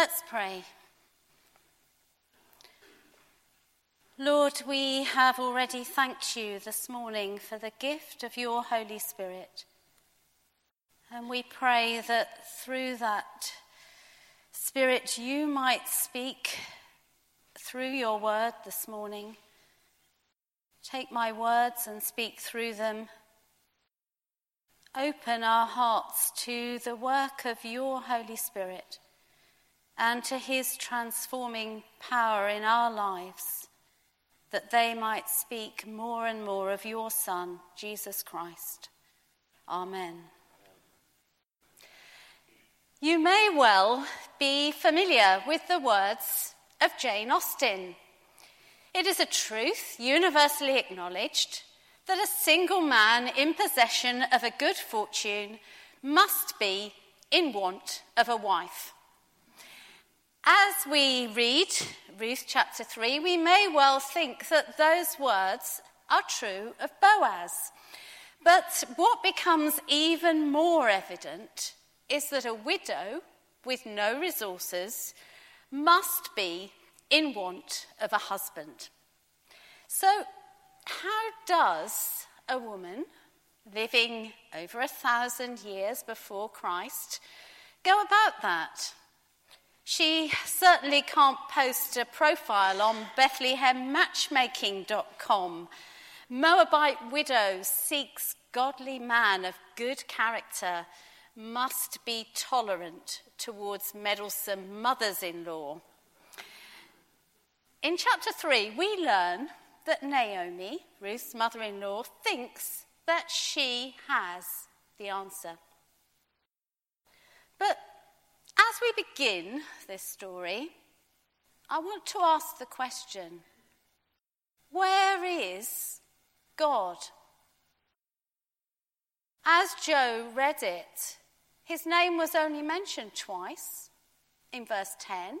Let's pray. Lord, we have already thanked you this morning for the gift of your Holy Spirit. And we pray that through that Spirit you might speak through your word this morning. Take my words and speak through them. Open our hearts to the work of your Holy Spirit and to his transforming power in our lives, that they might speak more and more of your Son, Jesus Christ. Amen. You may well be familiar with the words of Jane Austen. It is a truth universally acknowledged that a single man in possession of a good fortune must be in want of a wife. As we read Ruth chapter 3, we may well think that those words are true of Boaz. But what becomes even more evident is that a widow with no resources must be in want of a husband. So, how does a woman living over a thousand years before Christ go about that? She certainly can't post a profile on BethlehemMatchmaking.com. Moabite widow seeks godly man of good character, must be tolerant towards meddlesome mothers in law. In chapter 3, we learn that Naomi, Ruth's mother in law, thinks that she has the answer. But as we begin this story, I want to ask the question where is God? As Joe read it, his name was only mentioned twice in verse 10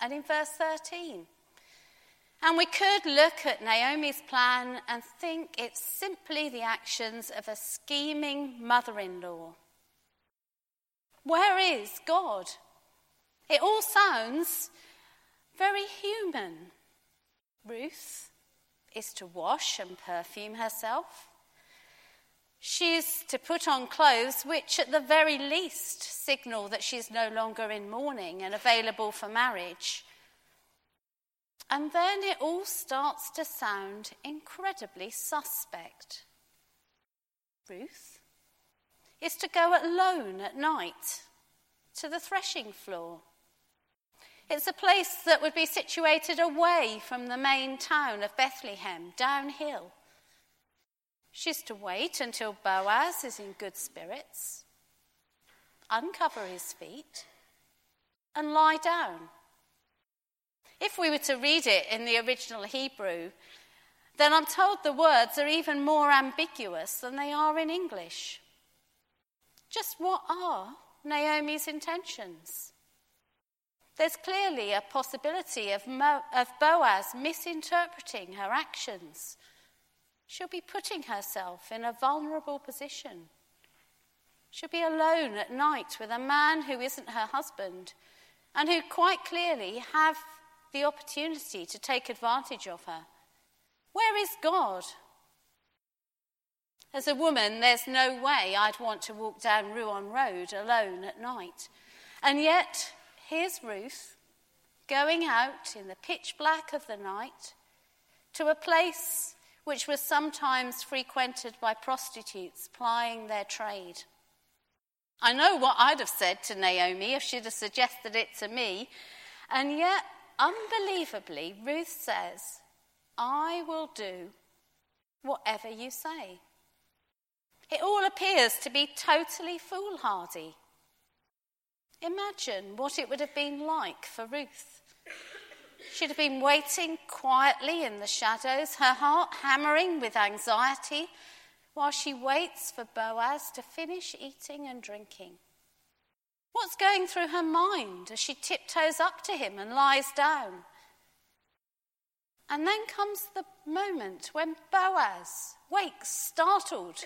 and in verse 13. And we could look at Naomi's plan and think it's simply the actions of a scheming mother in law. Where is God? It all sounds very human. Ruth is to wash and perfume herself. She's to put on clothes which, at the very least, signal that she's no longer in mourning and available for marriage. And then it all starts to sound incredibly suspect. Ruth is to go alone at night to the threshing floor. It's a place that would be situated away from the main town of Bethlehem, downhill. She's to wait until Boaz is in good spirits, uncover his feet, and lie down if we were to read it in the original Hebrew, then I'm told the words are even more ambiguous than they are in English. Just what are Naomi's intentions? There's clearly a possibility of, Mo- of Boaz misinterpreting her actions. She'll be putting herself in a vulnerable position. She'll be alone at night with a man who isn't her husband and who quite clearly have the opportunity to take advantage of her. Where is God? As a woman, there's no way I'd want to walk down Rouen Road alone at night. And yet, here's Ruth going out in the pitch black of the night to a place which was sometimes frequented by prostitutes plying their trade. I know what I'd have said to Naomi if she'd have suggested it to me, and yet unbelievably, Ruth says, I will do whatever you say. It all appears to be totally foolhardy. Imagine what it would have been like for Ruth. She'd have been waiting quietly in the shadows, her heart hammering with anxiety, while she waits for Boaz to finish eating and drinking. What's going through her mind as she tiptoes up to him and lies down? And then comes the moment when Boaz wakes, startled.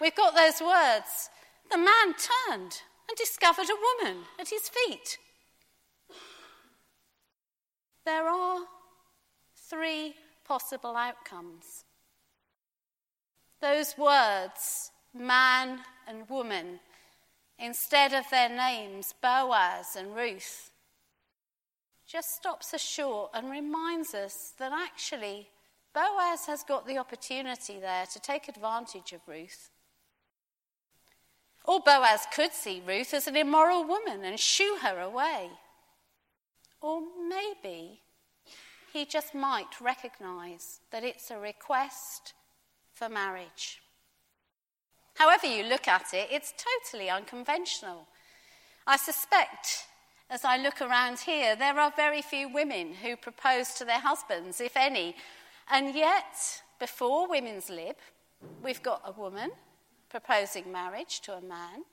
We've got those words. The man turned and discovered a woman at his feet. there are three possible outcomes. Those words, man and woman, instead of their names, Boaz and Ruth, just stops us short and reminds us that actually Boaz has got the opportunity there to take advantage of Ruth. Or Boaz could see Ruth as an immoral woman and shoo her away. Or maybe he just might recognize that it's a request for marriage. However, you look at it, it's totally unconventional. I suspect, as I look around here, there are very few women who propose to their husbands, if any. And yet, before Women's Lib, we've got a woman proposing marriage to a man,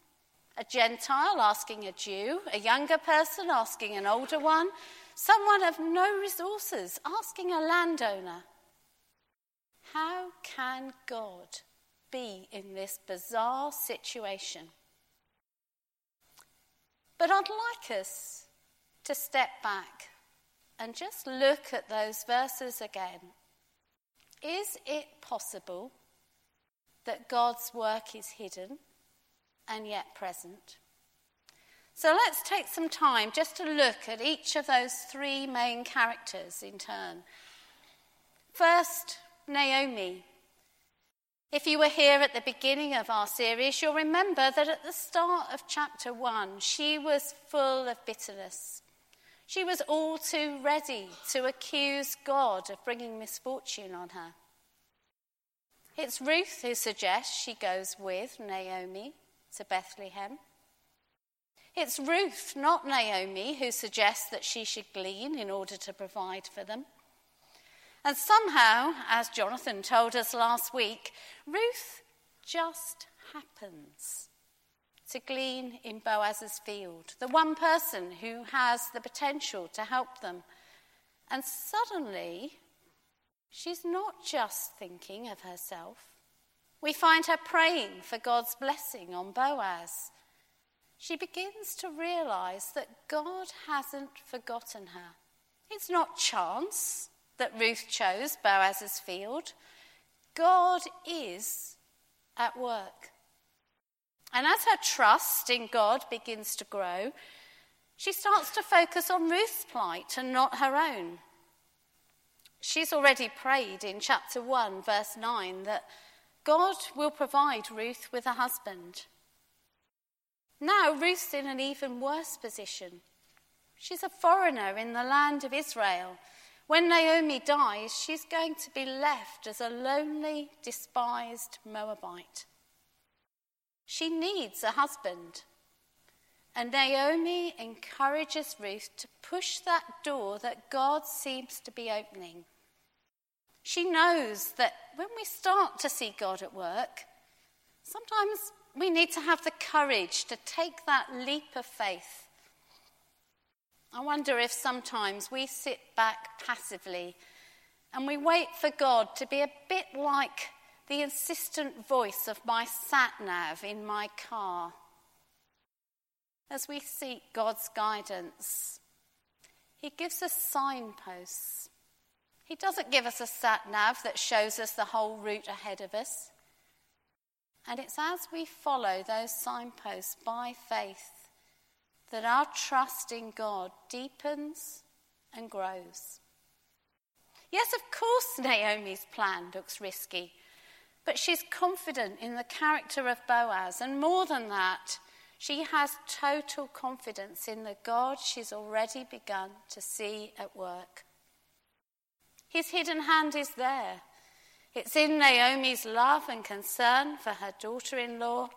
a Gentile asking a Jew, a younger person asking an older one, someone of no resources asking a landowner. How can God be in this bizarre situation? But I'd like us to step back and just look at those verses again. Is it possible that God's work is hidden and yet present? So let's take some time just to look at each of those three main characters in turn. First, Naomi. If you were here at the beginning of our series, you'll remember that at the start of chapter one, she was full of bitterness. She was all too ready to accuse God of bringing misfortune on her. It's Ruth who suggests she goes with Naomi to Bethlehem. It's Ruth, not Naomi, who suggests that she should glean in order to provide for them. And somehow, as Jonathan told us last week, Ruth just happens to glean in Boaz's field, the one person who has the potential to help them. And suddenly, she's not just thinking of herself. We find her praying for God's blessing on Boaz she begins to realize that God hasn't forgotten her. It's not chance that Ruth chose Boaz's field. God is at work. And as her trust in God begins to grow, she starts to focus on Ruth's plight and not her own. She's already prayed in chapter 1, verse 9, that God will provide Ruth with a husband. Now Ruth's in an even worse position. She's a foreigner in the land of Israel. When Naomi dies, she's going to be left as a lonely, despised Moabite. She needs a husband. And Naomi encourages Ruth to push that door that God seems to be opening. She knows that when we start to see God at work, sometimes we need to have the courage to take that leap of faith. I wonder if sometimes we sit back passively and we wait for God to be a bit like the insistent voice of my sat nav in my car. As we seek God's guidance, He gives us signposts. He doesn't give us a sat nav that shows us the whole route ahead of us. And it's as we follow those signposts by faith that our trust in God deepens and grows. Yes, of course, Naomi's plan looks risky, but she's confident in the character of Boaz, and more than that, she has total confidence in the God she's already begun to see at work. His hidden hand is there, it's in Naomi's love and concern for her daughter in law.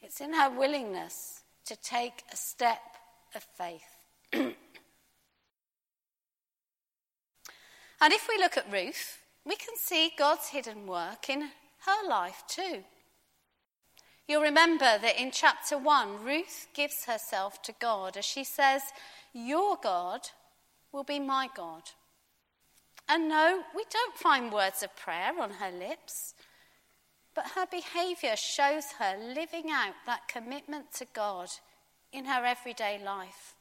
It's in her willingness to take a step of faith. and if we look at Ruth, we can see God's hidden work in her life too. You'll remember that in chapter 1, Ruth gives herself to God as she says, Your God will be my God. And no, we don't find words of prayer on her lips, but her behaviour shows her living out that commitment to God in her everyday life.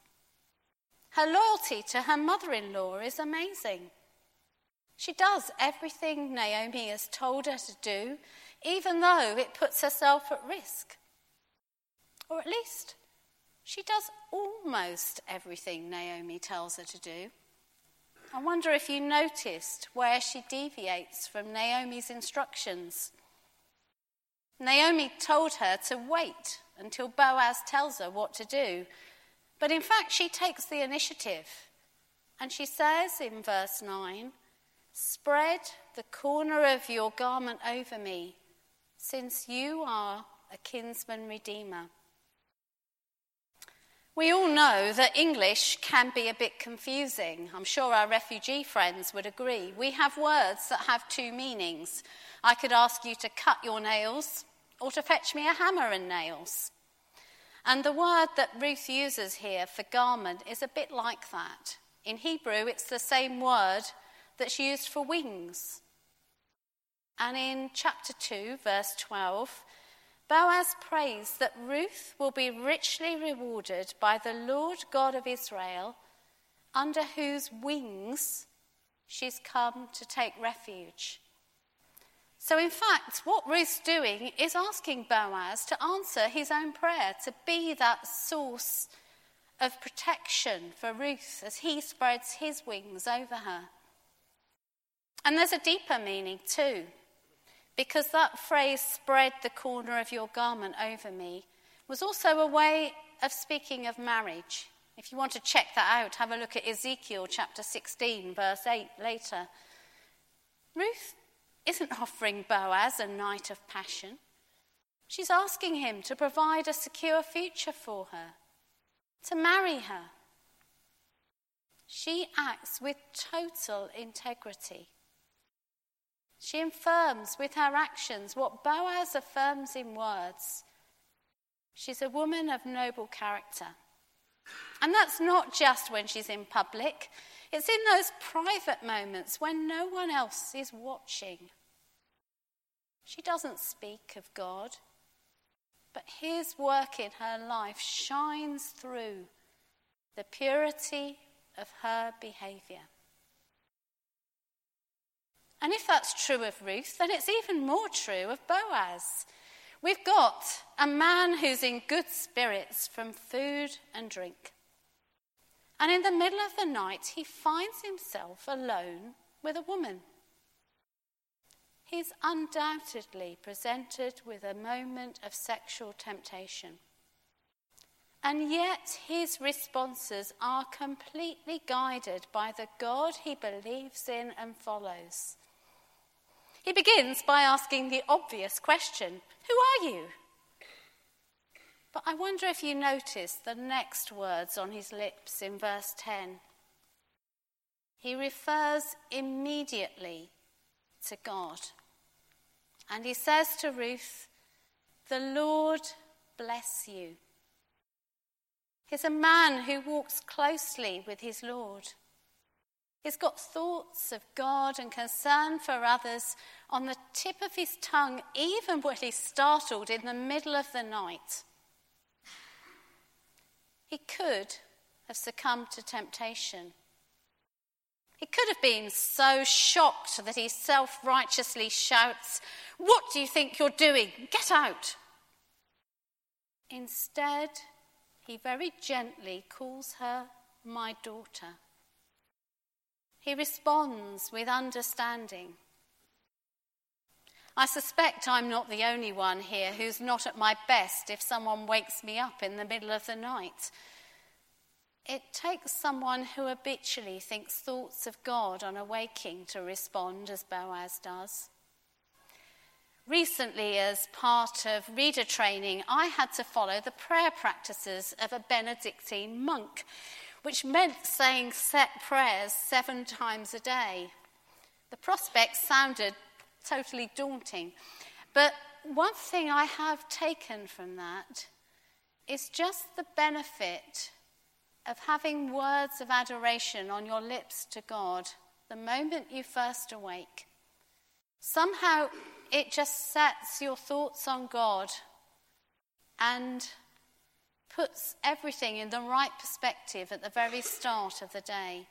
Her loyalty to her mother in law is amazing. She does everything Naomi has told her to do, even though it puts herself at risk. Or at least, she does almost everything Naomi tells her to do. I wonder if you noticed where she deviates from Naomi's instructions. Naomi told her to wait until Boaz tells her what to do. But in fact, she takes the initiative. And she says in verse 9, Spread the corner of your garment over me, since you are a kinsman redeemer. We all know that English can be a bit confusing. I'm sure our refugee friends would agree. We have words that have two meanings. I could ask you to cut your nails or to fetch me a hammer and nails. And the word that Ruth uses here for garment is a bit like that. In Hebrew, it's the same word that's used for wings. And in chapter 2, verse 12, Boaz prays that Ruth will be richly rewarded by the Lord God of Israel, under whose wings she's come to take refuge. So, in fact, what Ruth's doing is asking Boaz to answer his own prayer, to be that source of protection for Ruth as he spreads his wings over her. And there's a deeper meaning too, because that phrase, spread the corner of your garment over me, was also a way of speaking of marriage. If you want to check that out, have a look at Ezekiel chapter 16, verse 8 later. Ruth isn't offering Boaz a night of passion. She's asking him to provide a secure future for her, to marry her. She acts with total integrity. She affirms with her actions what Boaz affirms in words. She's a woman of noble character. And that's not just when she's in public, it's in those private moments when no one else is watching. She doesn't speak of God, but His work in her life shines through the purity of her behavior. And if that's true of Ruth, then it's even more true of Boaz. We've got a man who's in good spirits from food and drink. And in the middle of the night, he finds himself alone with a woman. He's undoubtedly presented with a moment of sexual temptation. And yet, his responses are completely guided by the God he believes in and follows. He begins by asking the obvious question Who are you? But I wonder if you notice the next words on his lips in verse 10. He refers immediately to God. And he says to Ruth, The Lord bless you. He's a man who walks closely with his Lord. He's got thoughts of God and concern for others on the tip of his tongue, even when he's startled in the middle of the night. He could have succumbed to temptation. He could have been so shocked that he self righteously shouts, What do you think you're doing? Get out! Instead, he very gently calls her my daughter. He responds with understanding. I suspect I'm not the only one here who's not at my best if someone wakes me up in the middle of the night. It takes someone who habitually thinks thoughts of God on awaking to respond as Boaz does. Recently, as part of reader training, I had to follow the prayer practices of a Benedictine monk, which meant saying set prayers seven times a day. The prospect sounded totally daunting. But one thing I have taken from that is just the benefit of having words of adoration on your lips to God the moment you first awake. Somehow it just sets your thoughts on God and puts everything in the right perspective at the very start of the day.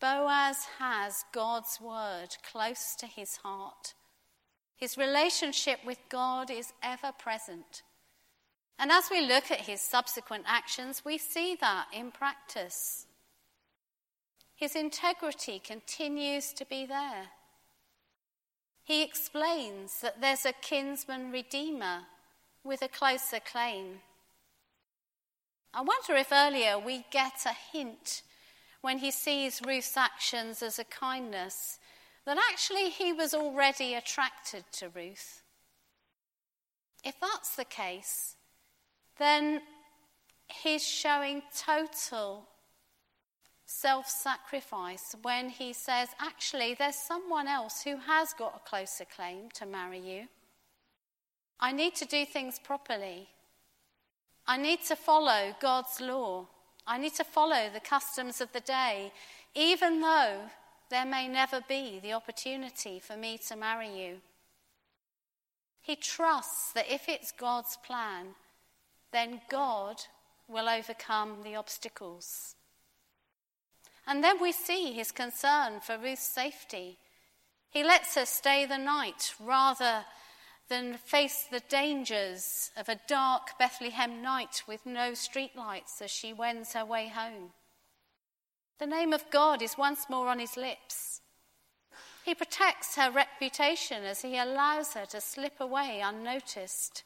Boaz has God's word close to his heart. His relationship with God is ever present. And as we look at his subsequent actions, we see that in practice. His integrity continues to be there. He explains that there's a kinsman redeemer with a closer claim. I wonder if earlier we get a hint when he sees Ruth's actions as a kindness that actually he was already attracted to Ruth. If that's the case, then he's showing total self sacrifice when he says, actually, there's someone else who has got a closer claim to marry you. I need to do things properly. I need to follow God's law. I need to follow the customs of the day, even though there may never be the opportunity for me to marry you. He trusts that if it's God's plan, then God will overcome the obstacles. And then we see his concern for Ruth's safety. He lets her stay the night rather than face the dangers of a dark Bethlehem night with no streetlights as she wends her way home. The name of God is once more on his lips. He protects her reputation as he allows her to slip away unnoticed.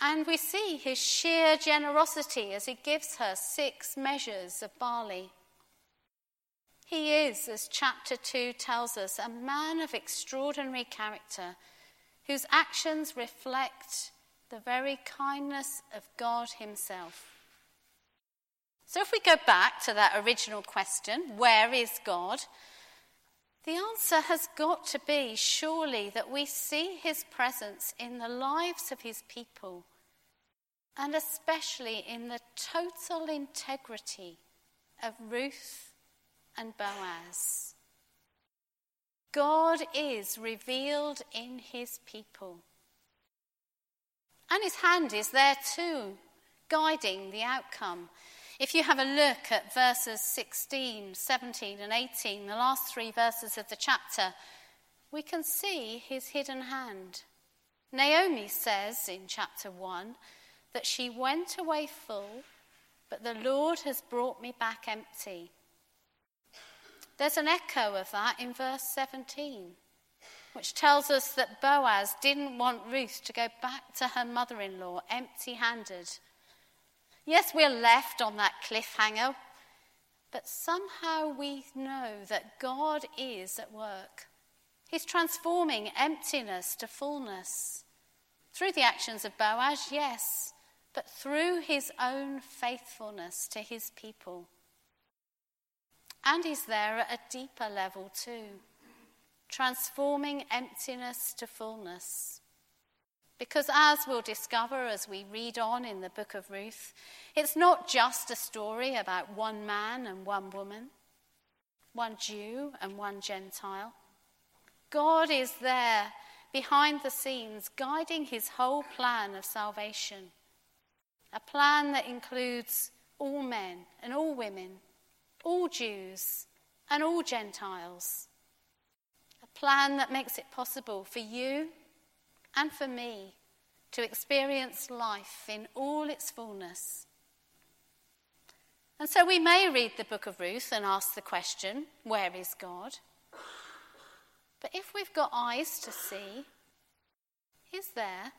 And we see his sheer generosity as he gives her six measures of barley. He is, as chapter 2 tells us, a man of extraordinary character whose actions reflect the very kindness of God Himself. So, if we go back to that original question, where is God? The answer has got to be surely that we see His presence in the lives of His people, and especially in the total integrity of Ruth and Boaz. God is revealed in his people. And his hand is there too, guiding the outcome. If you have a look at verses 16, 17, and 18, the last three verses of the chapter, we can see his hidden hand. Naomi says in chapter 1 that she went away full, but the Lord has brought me back empty. There's an echo of that in verse 17, which tells us that Boaz didn't want Ruth to go back to her mother in law empty handed. Yes, we're left on that cliffhanger, but somehow we know that God is at work. He's transforming emptiness to fullness. Through the actions of Boaz, yes, but through his own faithfulness to his people. And he's there at a deeper level too, transforming emptiness to fullness. Because as we'll discover as we read on in the book of Ruth, it's not just a story about one man and one woman, one Jew and one Gentile. God is there behind the scenes, guiding his whole plan of salvation. A plan that includes all men and all women, all Jews and all Gentiles. A plan that makes it possible for you and for me to experience life in all its fullness. And so we may read the book of Ruth and ask the question, where is God? But if we've got eyes to see, He's there.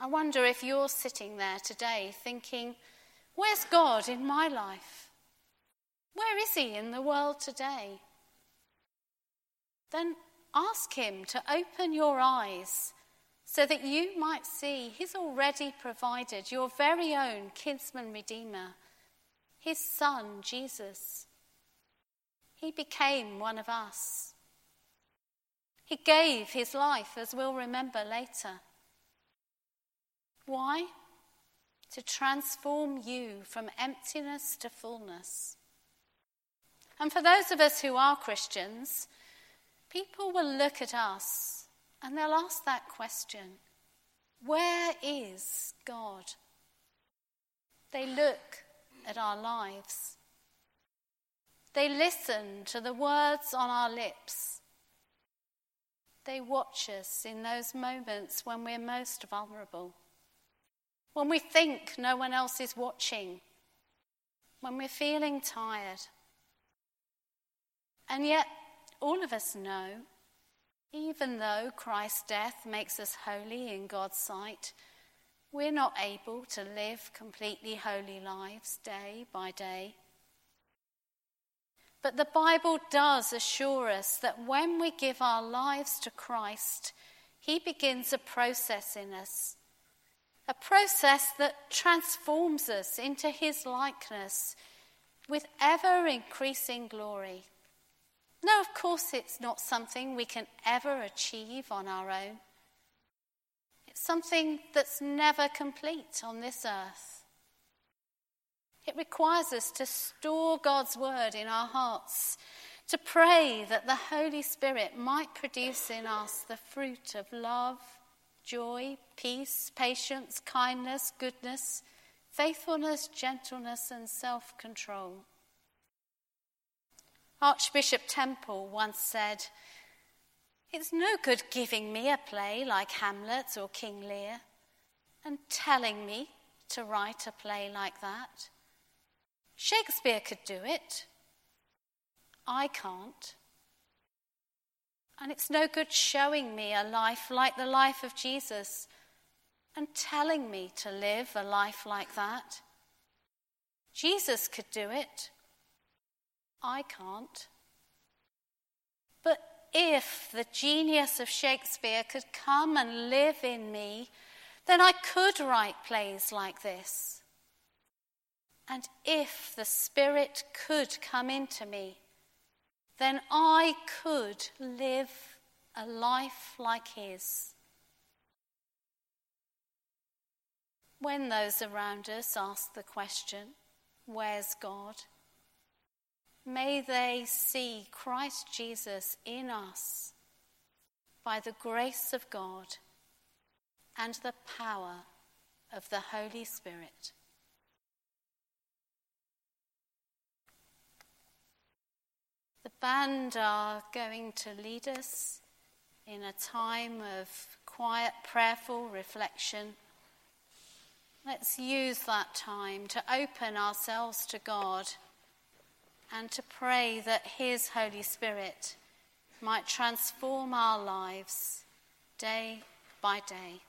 I wonder if you're sitting there today thinking, where's God in my life? Where is he in the world today? Then ask him to open your eyes so that you might see he's already provided your very own kinsman redeemer, his son, Jesus. He became one of us. He gave his life, as we'll remember later. Why? To transform you from emptiness to fullness. And for those of us who are Christians, people will look at us and they'll ask that question Where is God? They look at our lives. They listen to the words on our lips. They watch us in those moments when we're most vulnerable, when we think no one else is watching, when we're feeling tired. And yet, all of us know, even though Christ's death makes us holy in God's sight, we're not able to live completely holy lives day by day. But the Bible does assure us that when we give our lives to Christ, He begins a process in us, a process that transforms us into His likeness with ever increasing glory. No, of course, it's not something we can ever achieve on our own. It's something that's never complete on this earth. It requires us to store God's word in our hearts, to pray that the Holy Spirit might produce in us the fruit of love, joy, peace, patience, kindness, goodness, faithfulness, gentleness, and self control. Archbishop Temple once said, It's no good giving me a play like Hamlet or King Lear and telling me to write a play like that. Shakespeare could do it. I can't. And it's no good showing me a life like the life of Jesus and telling me to live a life like that. Jesus could do it. I can't. But if the genius of Shakespeare could come and live in me, then I could write plays like this. And if the Spirit could come into me, then I could live a life like His. When those around us ask the question, Where's God? May they see Christ Jesus in us by the grace of God and the power of the Holy Spirit. The band are going to lead us in a time of quiet, prayerful reflection. Let's use that time to open ourselves to God and to pray that His Holy Spirit might transform our lives day by day.